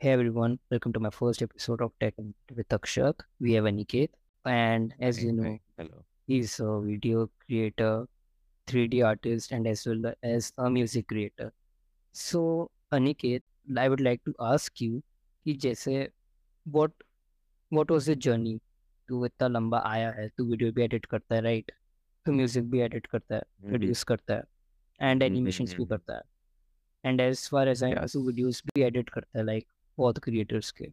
Hey everyone, welcome to my first episode of Tech with Akshat. We have Aniket, and as you know, hello. he's a video creator, 3D artist, and as well as a music creator. So, Aniket, I would like to ask you कि जैसे what what was the journey तू इतना लंबा आया है तू video भी edit करता है राइट तू म्यूजिक भी एडिट करता है Mhm. प्रोड्यूस करता है एंड एनिमेशंस भी Mhm. करता है and as far as I Yes. तू वीडियोस भी एडिट करता है लाइक बहुत क्रिएटर्स के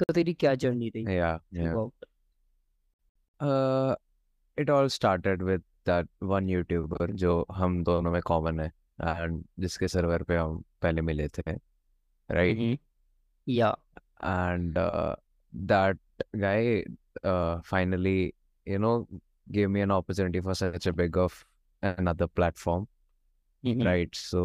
तो तेरी क्या जर्नी रही? Uh, it all started with that one YouTuber जो हम दोनों में कॉमन है and जिसके सर्वर पे हम पहले मिले थे right Mhm. Yeah. and uh, that guy uh, finally you know gave me an opportunity for such a big of another platform Mhm. right so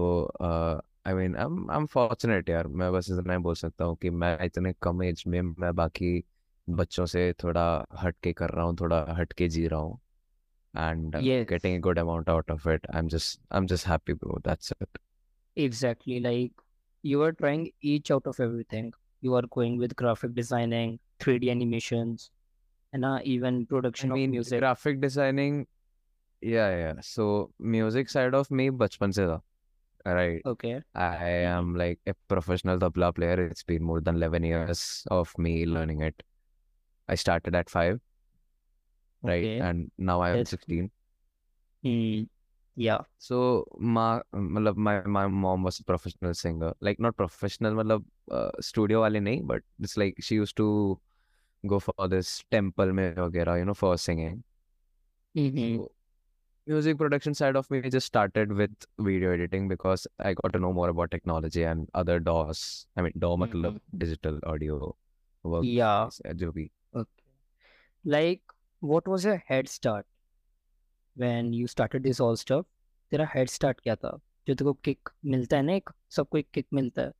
uh, I mean I am fortunate यार मैं बस इतना ही बोल सकता हूँ कि मैं इतने कम एज में मैं बाकी बच्चों से थोड़ा हटके कर रहा हूँ थोड़ा हटके जी रहा हूँ। And getting good amount out of it I am just I am just happy bro that's it exactly like you are trying each out of everything you are going with graphic designing 3D animations and even production of music graphic designing yeah yeah so music side of me बचपन से था। right? Okay. I mm-hmm. am like a professional tabla player. It's been more than 11 years of me learning it. I started at five, right? Okay. And now I'm 16. Mm. Yeah. So my, my my mom was a professional singer. Like not professional, but uh, studio wale nahi, but it's like she used to go for this temple mein you know, for singing. Mm-hmm. So, music production side of me just started with video editing because I got to know more about technology and other DAWs. I mean, DAW मतलब digital audio work. Yeah. जो भी. Okay. Like, what was your head start when you started this all stuff? तेरा head start क्या था? जो तेरे को kick मिलता है ना एक सबको एक kick मिलता है.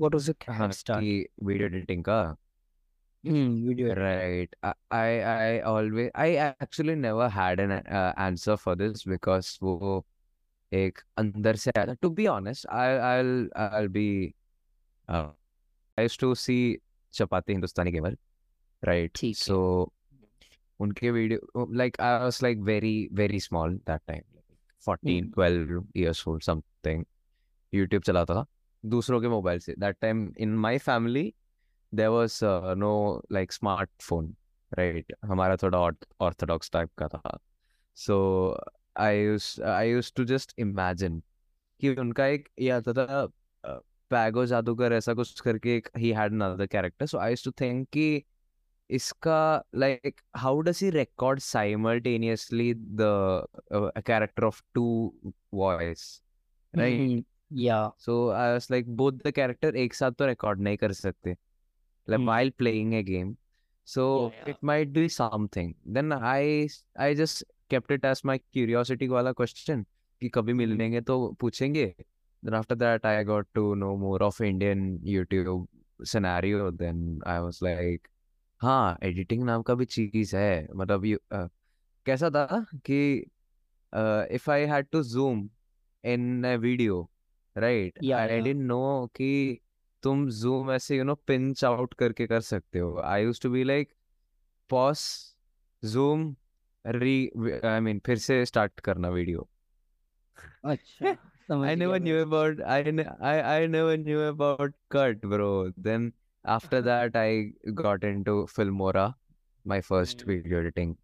What was your हाँ, head start? कि video editing का. Hmm. Video editing. Right. I, I I always I actually never had an uh, answer for this because वो एक अंदर से To be honest, I I'll I'll be uh, I used to see Chapati Hindustani Gamer, right? ठीक So उनके video like I was like very very small that time, like 14, Hmm. 12 years old something. YouTube चलाता था दूसरों के mobile से. That time in my family there was uh, no like smartphone, right? हमारा थोड़ा orthodox type का था. So I used I used to just imagine कि उनका एक ये आता था uh, पैगो जादूगर ऐसा कुछ करके एक he had another character. So I used to think कि इसका like how does he record simultaneously the uh, a character of two voice, right? Mhm. Yeah. So I was like both the character एक साथ तो record नहीं कर सकते like Hmm. while playing a game. So Yeah. yeah. it might be something. Then I I just kept it as my curiosity वाला question कि कभी मिल Hmm. लेंगे तो पूछेंगे. Then after that I got to know more of Indian YouTube scenario. Then I was like हाँ editing नाम का भी चीज़ है मतलब यू कैसा था कि if I had to zoom in a video right Yeah, I. Didn't know कि तुम जूम ऐसे यू नो पिंच आउट करके कर सकते हो। I use to be like pause zoom re I mean फिर से स्टार्ट करना वीडियो अच्छा I never knew about I I never knew about cut bro then after that I got into Filmora my first video editing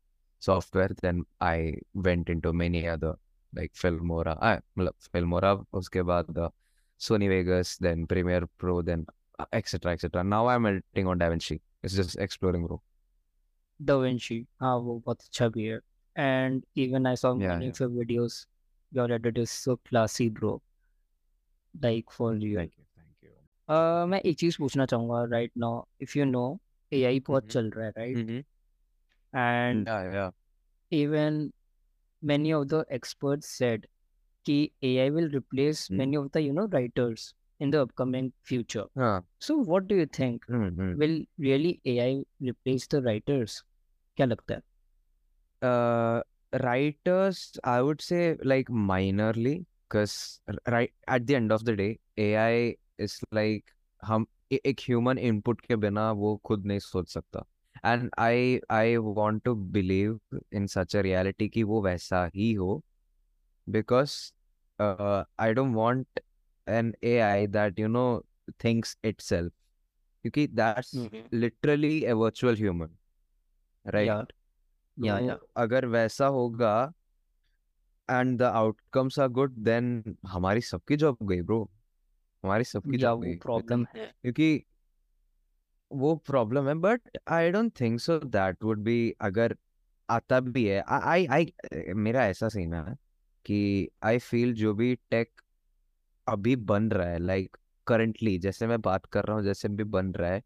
software then I went into many other like Filmora मतलब Filmora उसके बाद Sony Vegas, then Premiere Pro, then uh, etc. etc. Now I'm editing on DaVinci. It's just exploring, bro. Da Vinci हाँ वो बहुत अच्छा भी है and even I saw Yeah, many yeah. of your videos your edit is so classy bro like for real Thank you, thank you. uh, मैं एक चीज पूछना चाहूंगा right now if you know AI बहुत Mhm. चल रहा है right Mm-hmm. and Yeah, yeah. even many of the experts said कि AI will replace Hmm. many of the you know writers in the upcoming future Huh. so what do you think Mm-hmm. will really AI replace the writers क्या लगता है uh writers i would say like minorly because right at the end of the day ai is like हम एक human input के बिना वो खुद नहीं सोच सकता and I I want to believe in such a reality कि वो वैसा ही हो because I don't want an AI that you know thinks itself क्योंकि that's literally a virtual human right yeah yeah अगर वैसा होगा and the outcomes are good then हमारी सबकी जॉब गई ब्रो हमारी सबकी जॉब गई। प्रॉब्लम है। क्योंकि वो प्रॉब्लम है but I don't think so that would be अगर आता भी है। आई आई मेरा ऐसा सीन है। कि आई फील जो भी टेक अभी बन रहा है लाइक like, करंटली जैसे मैं बात कर रहा हूँ जैसे भी बन रहा है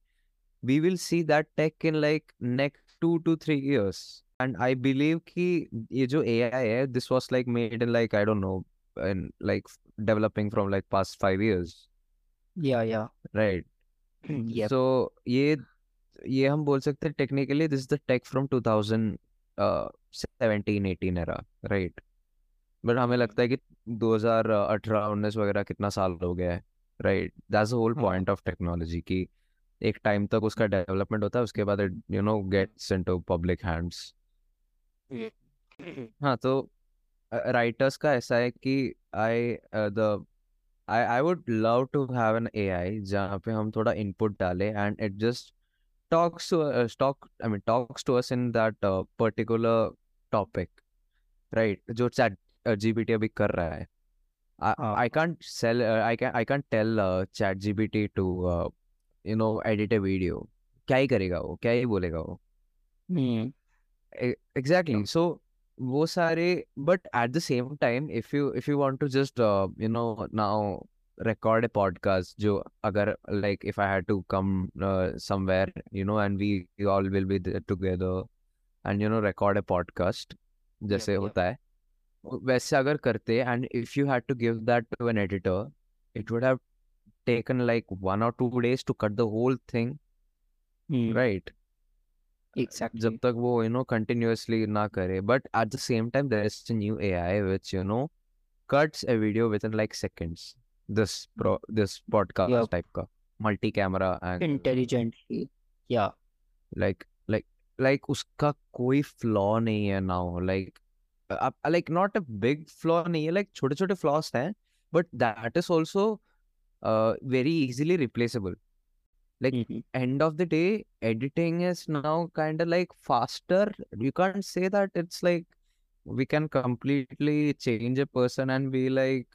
we will see that tech in like next two two three years and I believe कि ये जो ए आई है this was like made in like I don't know and like developing from like past five years yeah yeah right सो ये ये हम बोल सकते हैं technically this the tech from 2017 18 era right but हमें लगता है कि 2018 19 वगैरह कितना साल हो गया है right that's the whole point of technology की एक टाइम तक उसका डेवलपमेंट होता है उसके बाद you know gets into public hands हाँ तो राइटर्स का ऐसा है कि I the I I would love to have an AI जहाँ पे हम थोड़ा इनपुट डालें and it just talks to us talk i mean talks to us in that uh, particular topic right? जो chat जीबीटी अभी कर रहा है। I can't sell I can I can't tell chat GPT to you know edit a video क्या ही करेगा वो? क्या ही बोलेगा वो? एग्जैक्टली सो वो सारे but at the same time if you if you want to just you know now record a podcast जो अगर like if I had to come somewhere you know and we all will be together and you know record a podcast जैसे होता है। वैसे अगर करते and if you had to give that to an editor it would have taken like one और two days to cut the whole thing right exact जब तक वो यू नो कंटिन्यूअसली ना करे. But at the same time there is new A I you know cuts a video within like seconds this this podcast type का multi camera and intelligently yeah like like उसका कोई flaw नहीं है now like like not a big flaw नहीं है like छोटे छोटे flaws हैं but that is also very easily replaceable. Like hmm, hmm. End of the day editing is now kind like faster. You can say that it's like we can completely change a person and be like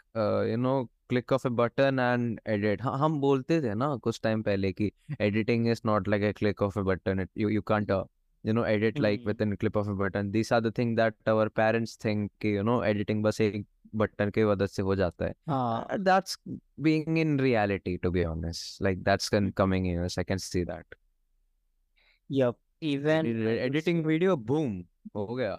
you know click of a button and edit. हाँ हम बोलते थे ना कुछ time पहले कि editing is not like a click of a button it you you can't you know edit like hmm within a clip of a button these are the things that our parents think कि you know editing बस एक button के वजह से हो जाता है हाँ Uh, that's being in reality to be honest like that's coming years i can see that yep even editing video boom हो गया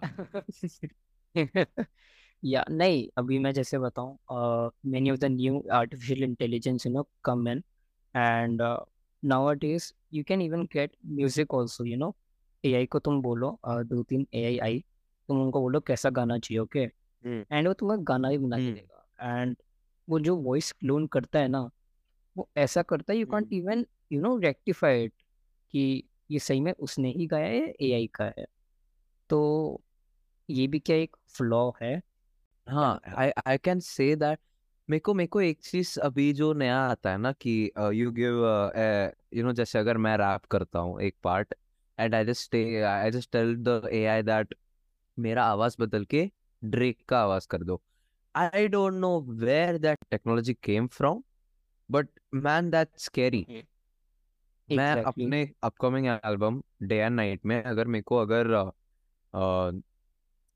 या नहीं अभी मैं जैसे बताऊँ many of the new artificial intelligence you know come in and uh, nowadays you can even get music also you know AI को तुम बोलो दो तीन AI आई आई तुम उनको बोलो कैसा गाना चाहिए ओके? हम्म। एंड वो तुम्हें गाना भी बना के हम्म। देगा। एंड वो जो वॉइस क्लोन करता है ना वो ऐसा करता है you can't hmm. Even you know rectify it कि ये सही में उसने ही गाया है एआई का है। तो ये भी क्या एक फ्लॉ है? हाँ I I can say that मेरे को मेरे को एक चीज़ अभी जो नया आता है ना कि यू गिव यू नो जैसे अगर मैं रैप करता हूँ एक part and I just I just tell the AI that मेरा आवाज़ बदल के ड्रेक का आवाज़ कर दो। I don't know where that technology came from but man that's scary मैं अपने upcoming album day and night में अगर मेरे को अगर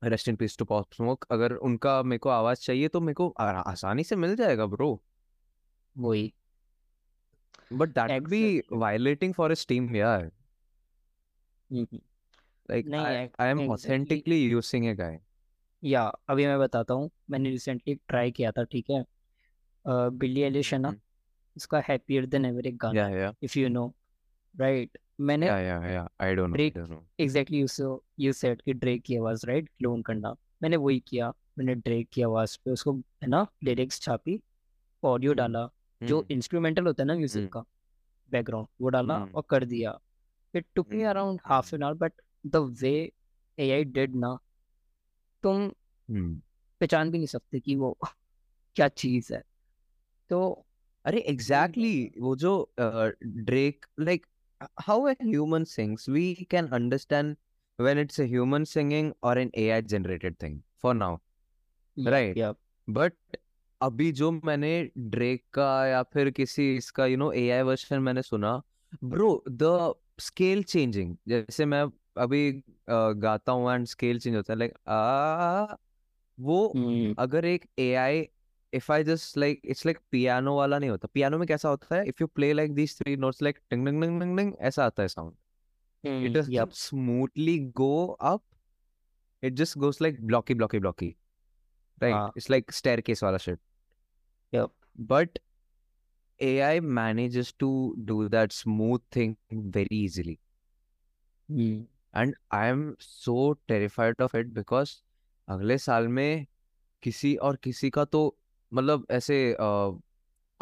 rest in peace to Pop Smoke अगर उनका मेरे को आवाज़ चाहिए तो मेरे को आसानी से मिल जाएगा ब्रो वही। But that be violating for a team यार। लाइक नहीं I I am exactly authentically using a guy या अभी मैं बताता हूँ मैंने रिसेंटली ट्राई किया था ठीक है? बिली एलिश है ना? उसका हैप्पियर देन एवर एक गाना या है या इफ़ यू नो राइट मैंने yeah yeah yeah I don't know I Drake don't know exactly you you said कि ड्रेक की आवाज़ राइट क्लोन करना। मैंने वही किया मैंने ड्रेक की आवाज़ पे उसको है ना लिरिक्स छापी ऑडियो डाला जो हम्म। इंस्ट्रूमेंटल होता है ना म्यूज़िक हम्म। का बैकग्राउंड वो डाला हम्म। और कर दिया। It took me hmm around half an hour but the way AI did ना तुम हम्म पहचान भी नहीं सकते कि वो क्या चीज़ है। तो अरे एग्जैक्टली है वो जो Drake like how a human sings we can understand when it's a human singing or an AI generated thing for now right? Yep but अभी जो मैंने ड्रेक का या फिर किसी इसका यू नो एआई वर्जन मैंने सुना ब्रो द स्केल चेंजिंग जैसे मैं अभी गाता हूँ एंड स्केल चेंज होता है लाइक आ वो हम्म। अगर एक AI if I just like it's like piano वाला नहीं होता। पियानो में कैसा होता है? If you play like these three notes like ting ting ting ting ting ऐसा आता है sound it doesn't yep smoothly go up it just goes like blocky blocky blocky right it's like staircase वाला shit but AI manages to do that smooth thing very easily. Hmm And I am so terrified of it because अगले साल में किसी और किसी का तो मतलब ऐसे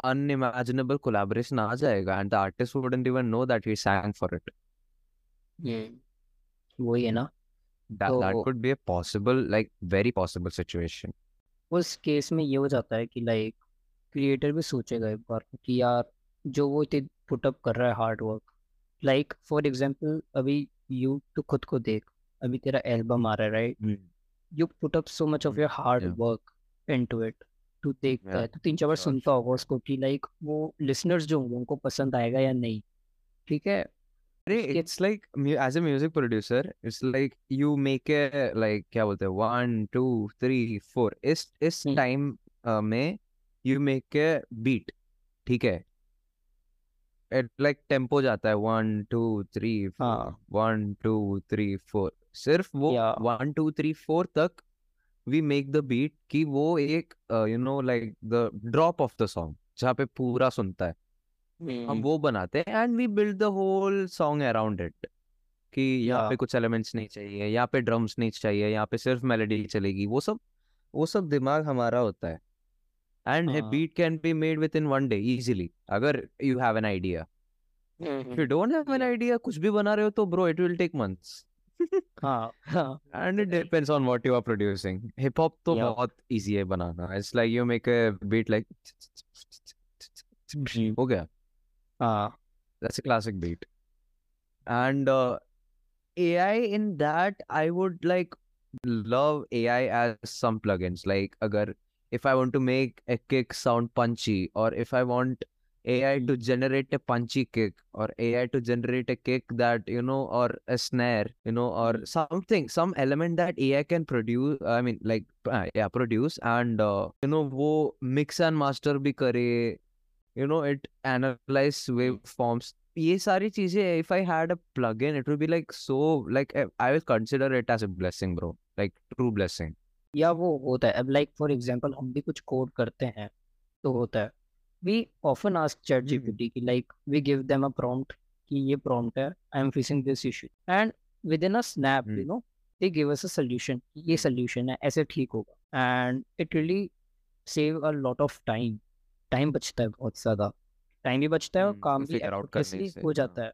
unimaginable collaboration आ जाएगा and the artist wouldn't even know that he sang for it. हम्म वही है ना That so, that तो could be a possible, like very possible situation. उस केस में ये हो जाता है कि लाइक क्रिएटर भी सोचेगा एक बार कि यार जो वो इतने पुटअप कर रहा है hard work like for example अभी यू तो खुद को देख अभी तेरा एल्बम आ रहा है right. You put up so much of your hard. Work into it तू देखता. है तो तीन चार बार सुनता होगा उसको कि लाइक वो लिसनर्स जो होंगे उनको पसंद आएगा या नहीं ठीक है अरे like mu- as a music producer it's like you make a like क्या बोलते हैं one two three four इस इस हम्म टाइम में you make a beat ठीक है? It like tempo जाता है three four हाँ। one two three four. सिर्फ़ वो या। one two three four तक we make the beat कि वो एक uh, you know like the drop of the song जहाँ पे पूरा सुनता है। हम हम्म। वो बनाते हैं and we build the whole song around it कि यहाँ या पे कुछ एलिमेंट्स नहीं चाहिए यहाँ पे ड्रम्स नहीं चाहिए यहाँ पे सिर्फ़ मेलोडी चलेगी वो सब वो सब दिमाग हमारा होता है। एंड ए हाँ beat can be made within one day easily अगर you have an idea if you hmm don't have an या आइडिया कुछ भी बना रहे हो तो bro it will take months हाँ हाँ and it depends on what you are producing hip hop तो या बहुत इजी है बनाना it's like you make a beat like hmm हो गया हाँ That's a classic beat. And uh, AI in that, I would like love AI as some plugins. Like, agar if I want to make a kick sound punchy, or if I want AI to hmm generate a punchy kick, or AI to generate a kick that, you know, or a snare, you know, or hmm something, some element that AI can produce, I mean, like, uh, yeah, produce, and, uh, you know, wo mix and master bhi kare, you know it analyze hmm waveforms ये सारी चीजें if I had a plugin it would be like so like I I will consider it as a blessing bro like true blessing या वो होता है। अब like for example हम भी कुछ कोड करते हैं तो होता है। We often ask chat hmm. GPT की like we give them a prompt कि ये प्रॉम्प्ट है I am facing this issue and within a snap you hmm know they give us a solution ये हम्म। सोल्यूशन है ऐसे ठीक होगा। And it really save a lot of time time बचता है बहुत ज़्यादा। टाइम भी बचता है और हम्म काम भी से हो जाता हाँ। है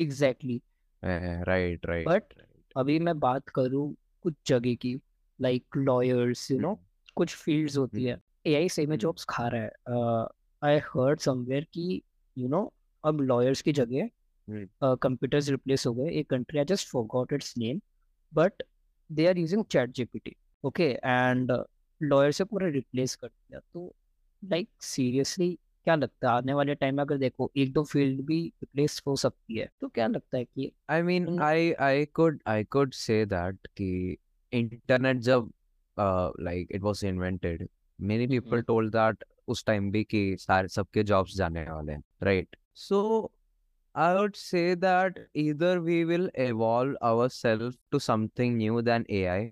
एग्जैक्टली राइट राइट बट अभी मैं बात करूँ कुछ जगह की। Like lawyers you know hmm कुछ फील्ड्स होती हम्म। है। एआई सही में हम्म। जॉब्स खा रहा है। आई हर्ड समवेयर कि यू नो अब लॉयर्स की जगह हम्म। कंप्यूटर्स रिप्लेस हो गए एक country I just forgot its name but they are using chat GPT okay and lawyer से पूरा रिप्लेस कर दिया। तो लाइक सीरियसली क्या लगता है? आने वाले टाइम में अगर देखो एक दो फ़ील्ड भी रिप्लेस हो सकती है तो क्या लगता है कि I mean उन I I could I could say that कि इंटरनेट जब like it was invented many people told that उस टाइम भी कि सारे सबके जॉब्स जाने वाले हैं right so I would say that either we will evolve our self to something new then A I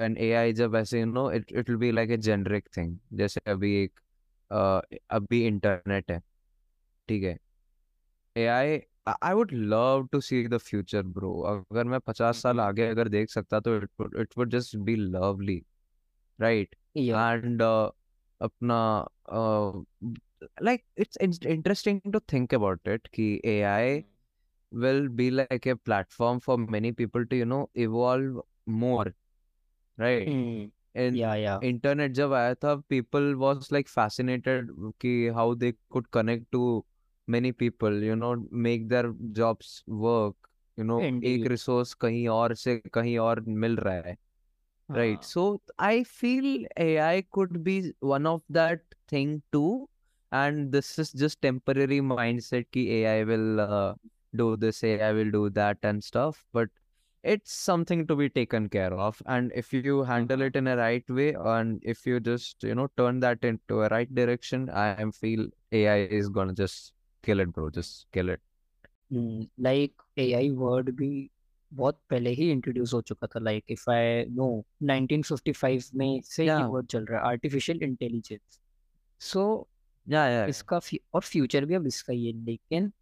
and A I जब ऐसे you know it it will be like a generic thing जैसे अभी एक अभी internet है ठीक है? ए आई I I would love to see the future bro अगर मैं पचास साल हम्म आगे अगर देख सकता तो it would it would just be lovely right या and uh, अपना uh, like it's in- interesting to think about it ki AI will be like a platform for many people to you know evolve more right Hmm. and Yeah, yeah. internet जब आया था people was like fascinated कि how they could connect to many people you know make their jobs work you know Indeed. ek resource kahi aur se kahin aur mil raha hai uh-huh. right so i feel ai could be one of that thing too and this is just temporary mindset ki ai will uh, do this ai will do that and stuff but it's something to be taken care of and if you handle it in a right way and if you just you know turn that into a right direction i feel ai is going to just kill it bro just kill it Hmm. Like AI word भी बहुत पहले ही introduce हो चुका था like if I know 1955 में से ये yeah word चल रहा है artificial intelligence so yeah yeah, yeah. इसका फ्यू- और फ्यूचर भी अब इसका ही है लेकिन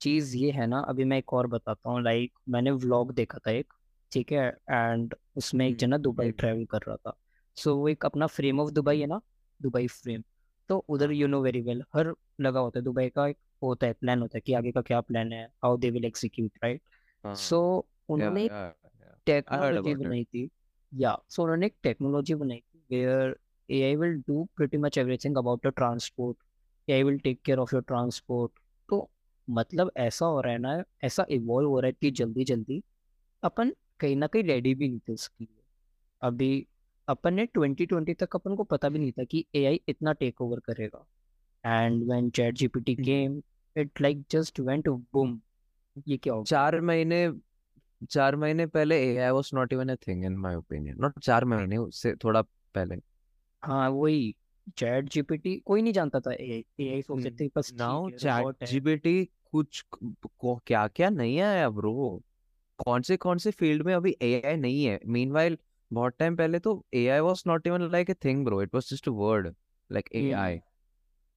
चीज़ ये है ना अभी मैं एक और बताता हूँ लाइक मैंने व्लॉग देखा था एक ठीक है एंड उसमें एक हम्म, जना दुबई ट्रैवल कर रहा था सो so, वो एक अपना फ्रेम ऑफ़ दुबई है ना दुबई फ्रेम तो उधर यू नो वेरी वेल हर लगा होता है दुबई का एक होता है प्लान होता है कि आगे का क्या प्लान है how they will execute right so उन्होंने टेक्नोलॉजी बनाई थी। या सो उन्होंने एक टेक्नोलॉजी बनाई थी where AI will do pretty much everything about your transport AI will take care of your transport तो मतलब ऐसा हो रहा है ना ऐसा इवॉल्व हो रहा है कि जल्दी जल्दी अपन कहीं ना कहीं रेडी भी नहीं थे इसके लिए। अभी अपन ने 2020 तक अपन को पता भी नहीं था कि एआई इतना टेक ओवर करेगा। And when chat GPT came it like just went boom ये क्या हो चार महीने चार महीने पहले AI was not even a thing in my opinion. Not चार महीने उससे थोड़ा पहले। हाँ वही। चैट जीपीटी कोई नहीं जानता था एआई एआई सोचते थे बस नाउ चैट जीपीटी कुछ को, क्या क्या नहीं आया ब्रो कौन से कौन से फ़ील्ड में अभी एआई नहीं है? मीनवाइल बहुत टाइम पहले तो AI was not even like a thing bro it was just a word like AI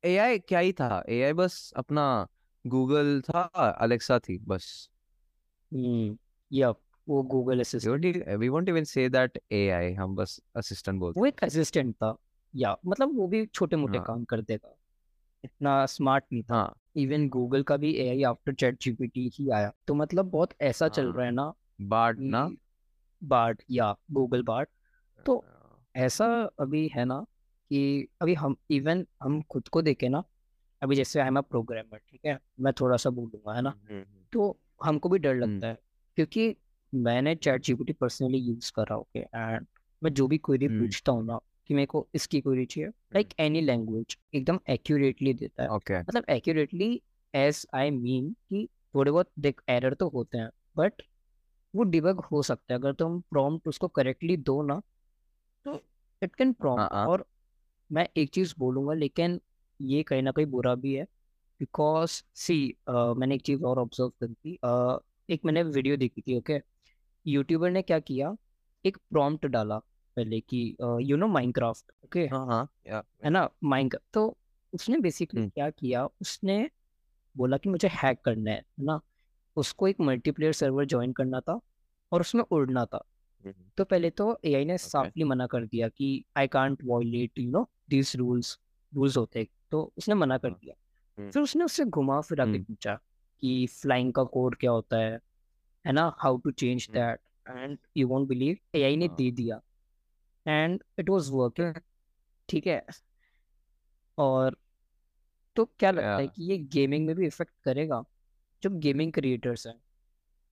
AI क्या ही था? एआई बस अपना गूगल था अलेक्सा थी बस। हम्म यप वो Google assistant we won't even say that AI हम बस असिस्टेंट बोलते वो एक असिस्टेंट था या मतलब वो भी छोटे मोटे हाँ। काम कर देगा। इतना स्मार्ट नहीं था। हाँ। इवन गूगल का भी एआई आफ्टर चैट जीपीटी ही आया। तो मतलब बहुत ऐसा चल रहा है हाँ ना बाट ना? बार्ट या गूगल बार्ट तो ऐसा अभी है ना कि अभी हम इवन हम खुद को देखें ना अभी जैसे आई एम अ प्रोग्रामर ठीक है? मैं थोड़ा सा बोलूँगा है ना? हम्म, हम्म, तो हमको भी डर हम्म, लगता है क्योंकि मैंने चैट जीपीटी पर्सनली यूज़ करा ओके एंड मैं जो भी क्वेरी हम्म, पूछता हूँ ना कि मेरे को इसकी क्वेरी चाहिए लाइक एनी लैंग्वेज एकदम एक्यूरेटली देता है। ओके मतलब एक्यूरेटली एज आई मीन कि थोड़े बहुत देख एरर तो होते हैं बट वो डिबग हो सकता है। अगर तुम प्रॉम्प्ट उसको करेक्टली दो ना तो इट कैन प्रॉम्प्ट और मैं एक चीज़ बोलूँगा लेकिन ये कहीं ना कहीं बुरा भी है बिकॉज़ सी uh, मैंने एक चीज़ और ऑब्ज़र्व करी थी uh, एक मैंने वीडियो देखी थी ओके okay? यूट्यूबर ने क्या किया? एक प्रॉम्प्ट डाला पहले कि यू नो माइनक्राफ्ट ओके हाँ हाँ है ना? माइंड तो उसने बेसिकली हम्म, क्या किया? उसने बोला कि मुझे हैक करना है ना? उसको एक मल्टीप्लेयर सर्वर ज्वाइन करना था और उसमें उड़ना था। हम्म, तो पहले तो एआई ने साफली मना कर दिया कि I can't violate you know this rules rules होते हैं तो उसने मना कर हाँ। दिया। हम्म, फिर उसने उससे घुमा फिरा के हम्म, पूछा कि फ्लाइंग का कोड क्या होता है है ना? How to change that and you won't believe AI ने हाँ। दे दिया। एंड इट वाज वर्किंग ठीक है? और तो क्या लगता है कि ये गेमिंग में भी इफ़ेक्ट करेगा? जो गेमिंग क्रिएटर्स हैं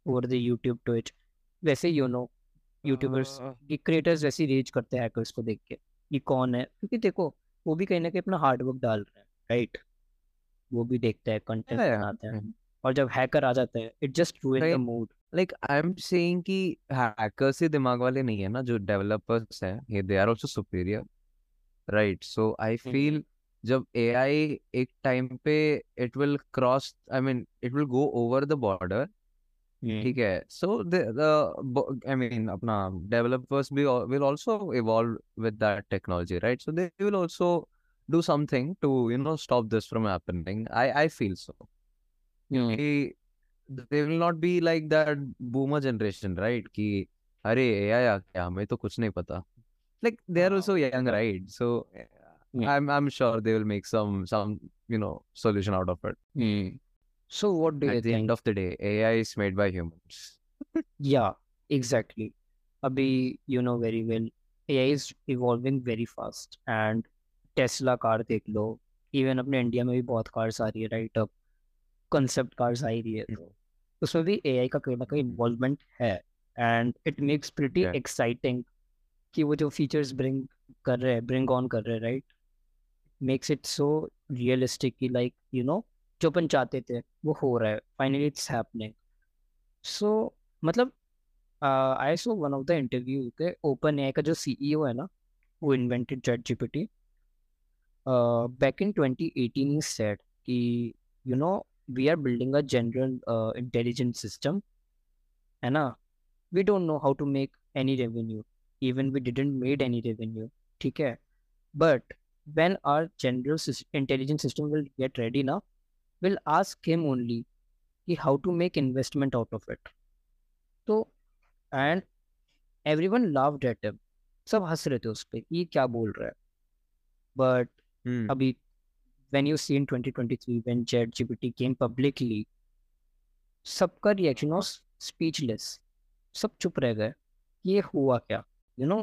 ओवर द यूट्यूब ट्विच वैसे यू नो यूट्यूबर्स क्रिएटर्स वैसे रेज करते हैं हैकर्स को देख के। ये कौन है? क्योंकि देखो वो भी कहीं ना कहीं अपना हार्डवर्क डाल रहे हैं राइट वो भी देखते हैं कंटेंट बनाते हैं और जब हैकर आ जाता है it just ruin the mood like I am saying कि हैकर्स ही दिमाग वाले नहीं है ना जो डेवलपर्स हैं ये they are also superior right so I feel जब एआई एक टाइम पे it will cross I mean it will go over the border ठीक है सो द आई मीन अपना डेवलपर्स भी will also evolve with that technology right so they will also do something to you know stop this from happening I I feel so कि they will not be like that boomer generation right कि अरे AI आ गया हमें तो कुछ नहीं पता like they are also young हाँ right so Yeah. I'm I'm sure they will make some some you know solution out of it. Hmm. So what do you At the think? end of the day, AI is made by humans. Yeah, exactly. Abhi, you know very well, AI is evolving very fast and Tesla car देख लो even अपने India में भी बहुत cars आ रही है right अब concept cars आ ही रही है तो उसमें भी एआई का कहीं ना कहीं इन्वॉल्वमेंट है and it makes pretty Yeah. Exciting कि वो जो फीचर्स ब्रिंग कर रहे हैं ब्रिंग ऑन कर रहे हैं right makes it so realistic कि लाइक यू नो जो अपन चाहते थे, वो हो रहा है फाइनली इट्स हैपनिंग सो मतलब I so one of the interview के ओपन ए का जो सीईओ है ना, वो invented ChatGPT back in twenty eighteen is said कि you know we are building a general intelligence system है ना? We don't know how to make any revenue even we didn't made any revenue ठीक है? But when our general intelligence system will get ready ना we'll ask him only कि how to make investment out of it. तो and everyone laughed at him. सब हंस रहे थे उस पे ये क्या बोल रहा है बट Hmm. अभी when you see in 2023 when ChatGPT came publicly सबका रिएक्शन वाज स्पीचलेस सब चुप रह गए ये हुआ क्या यू नो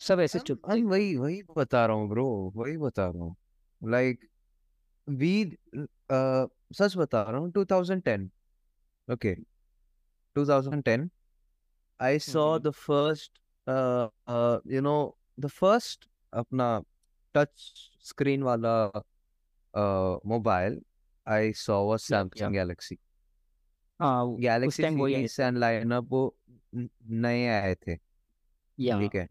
सब ऐसे चुप वही वही बता रहा हूँ ब्रो वही बता रहा हूँ लाइक वी सच बता रहा हूँ two thousand ten okay two thousand I saw the first you know the first अपना टच स्क्रीन वाला mobile I saw was Samsung Galaxy Galaxy वो नए आए थे ठीक है।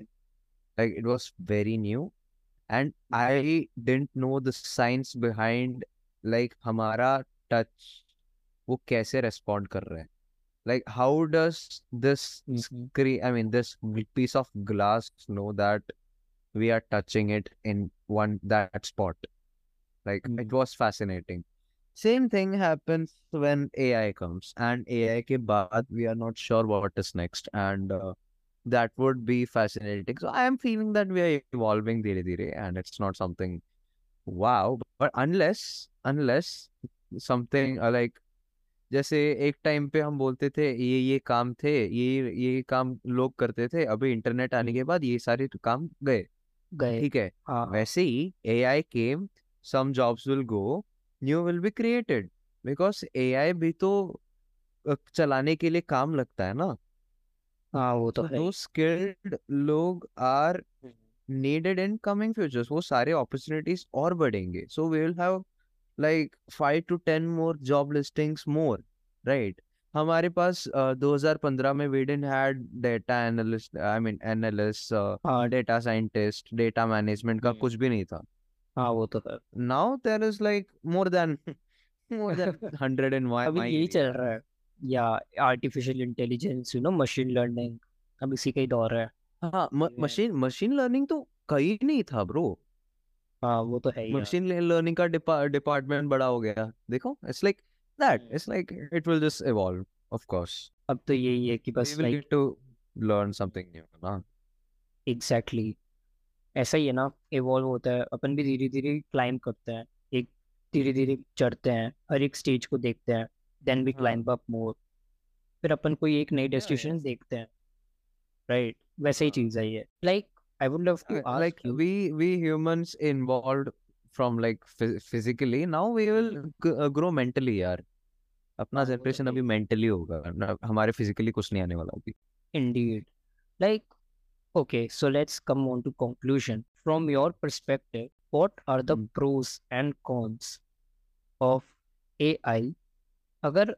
Like it was very new and I didn't know the science behind like हमारा touch वो कैसे respond कर रहा है like how does this hmm, screen I mean this g- piece of glass know that we are touching it in one that spot like it hmm, was fascinating same thing happens when AI comes and AI के बाद we are not sure what is next and uh, that would be fascinating so I am feeling that we are evolving धीरे धीरे and it's not something wow but unless unless something uh, like जैसे एक time पे हम बोलते थे ये ये काम थे ये ये काम लोग करते थे अभी इंटरनेट आने के बाद ये सारे तो काम गए गए ठीक है हाँ हाँ वैसे ही AI came some jobs will go new will be created because AI भी तो चलाने के लिए काम लगता है ना हाँ वो तो है दो स्किल्ड लोग are needed in coming futures वो सारे अपॉर्चुनिटीज़ और बढ़ेंगे। So we will have like five to ten more job listings more right हमारे पास uh, 2015 में we didn't had data analyst I mean analyst data scientist data management का हम्म। कुछ भी नहीं था। हाँ वो तो now there is like more than more than 101 अभी यही चल रहा है। या artificial intelligence you know machine learning अब इसी का ही दौर है। हाँ मशीन मशीन लर्निंग तो कहीं नहीं था ब्रो हाँ वो तो है मशीन लर्निंग का डिपार्टमेंट बड़ा हो गया देखो it's like that it's like it will just evolve of course अब तो यही है कि बस like to learn something new ना? एग्जैक्टली ऐसा ही है ना इवॉल्व होता है अपन भी धीरे धीरे क्लाइंब करते हैं एक धीरे धीरे चढ़ते हैं हर एक स्टेज को देखते हैं। देन वी हाँ क्लाइंब अप मोर फिर अपन कोई एक नई डेस्टिनेशन देखते हैं राइट वैसे ही हाँ चीज़ है ये like I would love to like ask you we we humans involved from like phys- physically now we will g- uh, grow mentally यार अपना हाँ वो तो जनरेशन है अभी ही मेंटली होगा हमारे फिजिकली कुछ नहीं आने वाला अभी indeed like okay so let's come on to conclusion from your perspective what are the hmm, pros and cons of AI अगर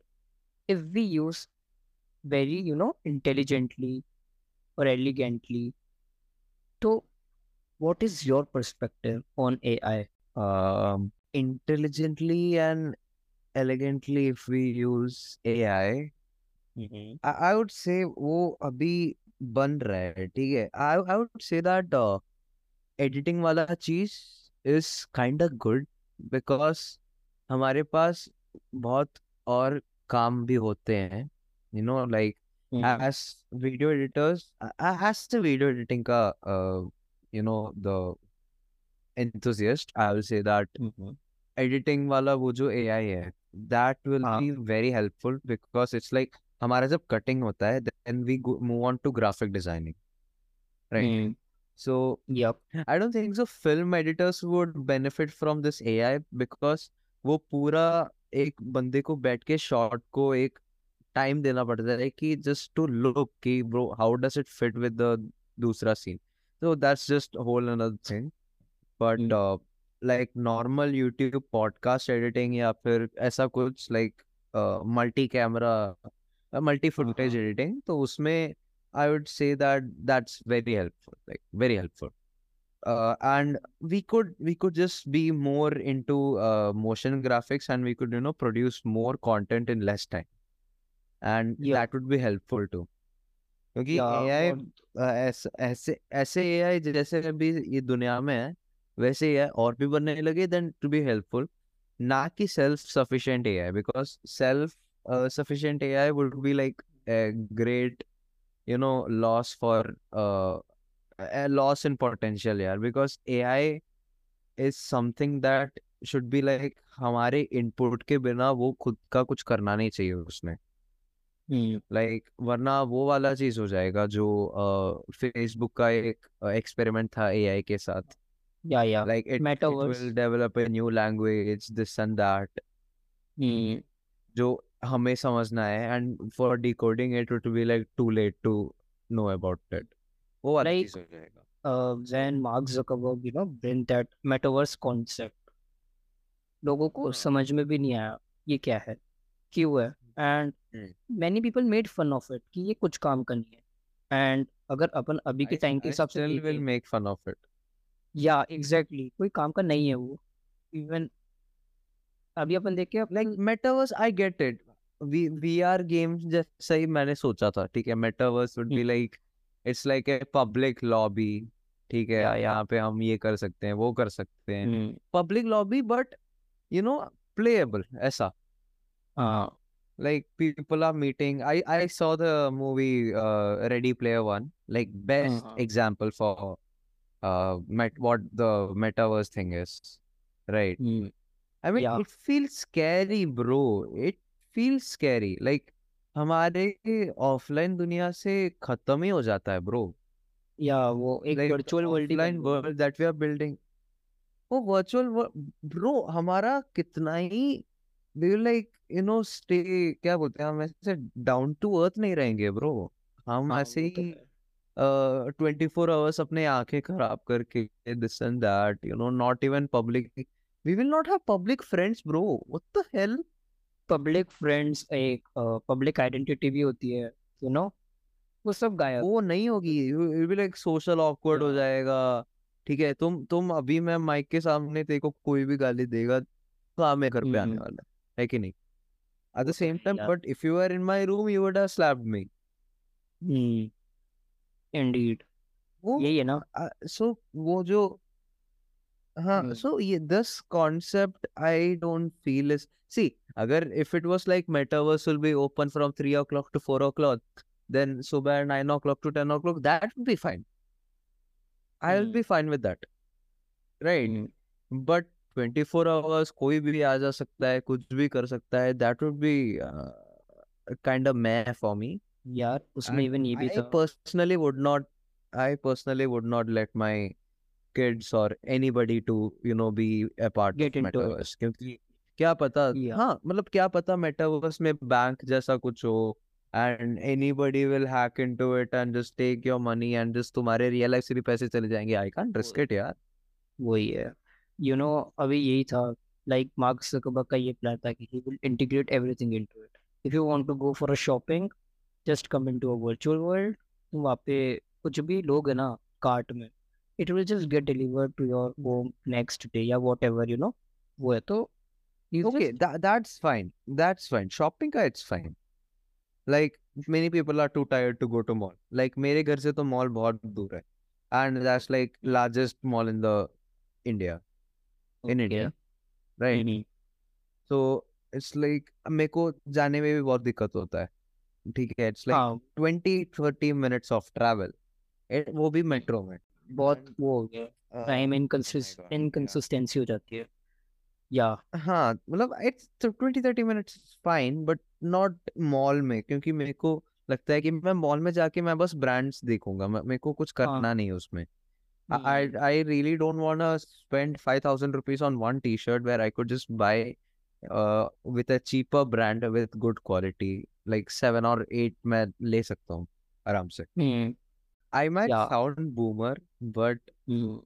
if we use very you know intelligently और एलिगेंटली तो what is your perspective on A I intelligently and elegantly if we use A I I would say वो अभी बन रहा है ठीक है? I I would say that editing वाला चीज़ इज़ काइंड गुड बिकॉज़ हमारे पास बहुत और काम भी होते हैं you know like as video editors as the video editing का you know the enthusiast I will say that editing वाला वो जो एआई है that will be very helpful because it's like हमारा जब कटिंग होता है then we move on to graphic designing right so yup I don't think so film editors would benefit from this AI because वो पूरा एक बंदे को बैठ के शॉट को एक टाइम देना पड़ता है कि जस्ट टू लुक कि bro how does it fit with the दूसरा scene? So that's just whole another thing but like normal YouTube podcast editing या फिर ऐसा कुछ like multi camera multi footage editing तो उसमें I would say that that's very helpful like very helpful uh, and we could we could just be more into uh, motion graphics and we could you know produce more content in less time and yeah that would be helpful too क्योंकि yeah AI बहुत अ, ऐसे ऐसे ऐसे AI जैसे अभी ये दुनिया में है वैसे AI और भी बनने लगे देन टू बी हेल्पफुल ना कि self sufficient AI because self sufficient AI would be like a great you know loss for uh, a loss in potential यार because AI is something that should be like हमारे input के बिना वो खुद का कुछ करना नहीं चाहिए उसने। हम्म। लाइक वरना वो वाला चीज़ हो जाएगा जो फेसबुक का एक एक्सपेरिमेंट था एआई के साथ। yeah yeah like it metaverse will develop a new language this and that जो हमें समझना है and for decoding it it be like too late to know about it वो वाला like चीज़ हो जाएगा। uh, when Mark Zuckerberg, you know, bring that metaverse concept, लोगों को हाँ। समझ में भी नहीं आया ये क्या है क्यों है? And hmm. Many people made fun of it कि ये कुछ काम का नहीं है। एंड अगर अपन अभी के आई टाइम के आई हिसाब से स्टिल विल देखें मेक फन ऑफ़ इट। या एग्जैक्टली कोई काम का नहीं है वो। इवन अभी अपन देखे like metaverse I get it. We VR games जैसा ही मैंने सोचा था ठीक है metaverse would be like it's like a public lobby ठीक है या या यहाँ पे हम ये कर सकते हैं वो कर सकते हैं hmm public lobby but you know playable ऐसा हाँ like people are meeting i i saw the movie uh, ready player one like best हाँ example for uh met what the metaverse thing is right hmm i mean या it feels scary bro it feels scary like हमारे offline दुनिया से खत्म ही हो जाता है bro. या वो एक वर्चुअल वर्ल्ड गया। world that we are building वो वर्चुअल ब्रो हमारा कितना ही we will like you know stay क्या बोलते हैं हम ऐसे डाउन टू अर्थ नहीं रहेंगे ब्रो। हम हाँ ऐसे ही ट्वेंटी फोर आवर्स अपने आँखें खराब करके this and that you know not even public we will not have public friends bro. What the hell public friends एक पब्लिक आइडेंटिटी भी होती है यू नो वो सब गायब। वो नहीं होगी यू लाइक सोशल ऑकवर्ड हो जाएगा। ठीक है तुम तुम अभी मैं माइक के सामने तेरे को कोई भी गाली देगा तो हाँ मैं घर पे आने हम्म। वाला है है कि नहीं? At वो the तो same है time यार but if you were in my room you would have slapped me. Hmm indeed वो यही है ना। सो वो जो हाँ हम्म। so ये this concept I don't feel is see अगर if it was like metaverse will be open from three o'clock to four o'clock then सुबह nine o'clock to ten o'clock that would be fine I'll hmm be fine with that right hmm but 24 hours कोई भी आ जा सकता है कुछ भी कर सकता है would be uh, kind of meh for me यार उसमें इवन ये भी था I personally would not let my kids or anybody to you know be a part get of into it metaverse क्योंकि क्या पता हाँ मतलब क्या पता metaverse में बैंक जैसा कुछ हो and anybody will hack into it and just take your money and just तुम्हारे रियल लाइफ से भी पैसे चले जाएँगे। Can't risk वो it यार। वही है। यू नो अभी यही था लाइक मार्क जकरबर्ग का ये प्लान था कि he will integrate everything into it if you want to go for a shopping just come into a virtual world तुम वहाँ पे कुछ भी लोग है ना कार्ट में it will just get delivered to your home next day या वॉट एवर यू नो वो है। तो you okay just that that's fine that's fine shopping का it's fine like many people are too tired to go to mall like मेरे घर से तो mall बहुत दूर है and that's like largest mall in the India in okay India right Mm-hmm. so it's like मेरे को जाने में भी बहुत दिक्कत होता है ठीक है it's like हाँ 20 30 minutes of travel it, वो भी मेट्रो में बहुत वो हो गया टाइम uh, इनकंसिस्टेंसी हो जाती है या हाँ मतलब it's twenty thirty minutes fine but not mall में क्योंकि मेरे को लगता है कि मैं मॉल में जाके मैं बस ब्रांड्स देखूँगा मैं- मेरे को कुछ हाँ करना नहीं है उसमें I hmm I really don't want to spend 5,000 rupees on one t-shirt where I could just buy uh with a cheaper brand with good quality like seven or eight मैं ले सकता हूँ आराम से हम्म I might या sound boomer but hmm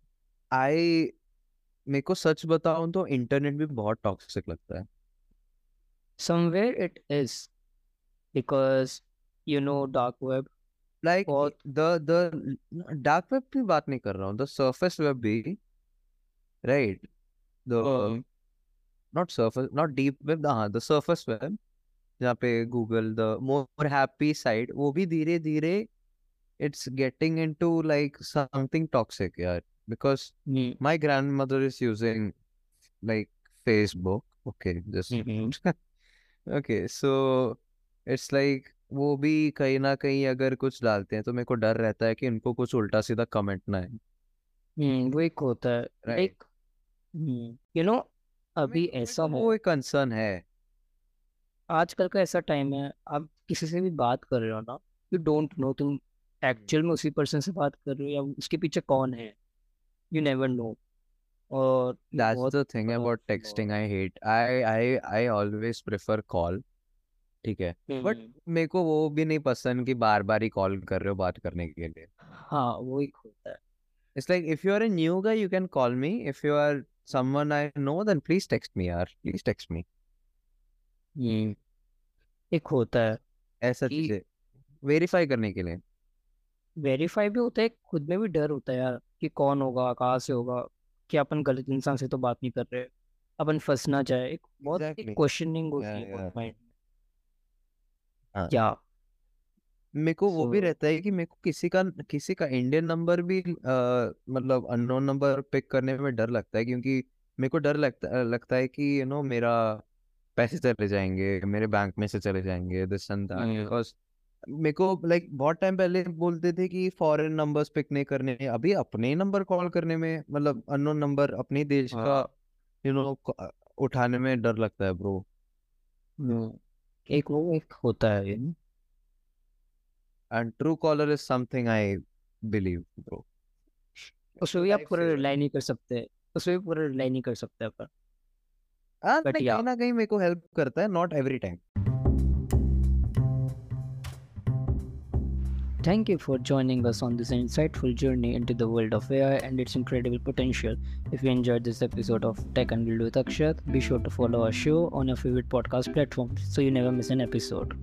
I मेरे को सच बताऊँ तो इंटरनेट भी बहुत टॉक्सिक लगता है somewhere it is because you know dark web like बहुत the the dark web की बात नहीं कर रहा हूँ the surface web भी right the hmm not surface not deep web हाँ the surface web जहाँ पे Google the more happy side वो भी धीरे धीरे it's getting into like something toxic यार because hmm my grandmother is using like Facebook okay just hmm okay so it's like वो भी कहीं ना कहीं अगर कुछ डालते हैं तो मेरे को डर रहता है कि इनको कुछ उल्टा सीधा कमेंट ना है हम्म वो एक होता है। राइट लाइक यू नो मेरे अभी को ऐसा को वो एक कंसर्न है। आजकल का ऐसा टाइम है आप किसी से भी बात कर रहे हो ना यू डोंट नो तुम एक्चुअल में उसी पर्सन से बात कर रहे हो या उसके पीछे कौन है? नेवर नो और ये That's बहुत the thing बड़ा about flaw texting I hate. I I I always prefer call. ठीक है? But hmm. मेरे को वो भी नहीं पसंद कि बार बार ही कॉल कर रहे हो बात करने के लिए। हाँ वो एक होता है। It's like if you are a new guy you can call me if you are someone I know then please text me यार प्लीज़ टेक्स्ट मी हम्म एक होता है ऐसा चीज़ें वेरीफाई करने के लिए। वेरीफाई भी होता है खुद में भी डर होता है यार। कि कौन होगा कहाँ से होगा कि अपन गलत इंसान से तो बात नहीं कर रहे। अपन फंस ना जाए एक बहुत एक क्वेश्चनिंग होती है बहुत माइंड हाँ। या मेरे को वो भी रहता है कि मेरे को किसी का किसी का इंडियन नंबर भी अ, मतलब अननोन नंबर पिक करने में डर लगता है क्योंकि मेरे को डर लगता लगता है कि यू नो मेरा पैसे चले जाएँगे मेरे बैंक में से चले जाएँगे दिस एंड दैट बिकॉज़ मेरे को लाइक बहुत टाइम पहले बोलते थे कि फॉरेन नंबर्स पिक नहीं करने अभी अपने नंबर कॉल करने में मतलब अननोन नंबर अपने देश का हाँ। यू नो उठाने में डर लगता है ब्रो हम्म, एक वो एक होता है and Truecaller is something I believe bro उसमें भी आप पूरा रिलाई नहीं कर सकते। उसमें भी पूरा रिलाई नहीं कर सकते अपन। हाँ कहीं ना कहीं मेरे को हेल्प करता है not every time Thank you for joining us on this insightful journey into the world of AI and its incredible potential. If you enjoyed this episode of Tech and Build with Akshat, be sure to follow our show on your favorite podcast platform so you never miss an episode.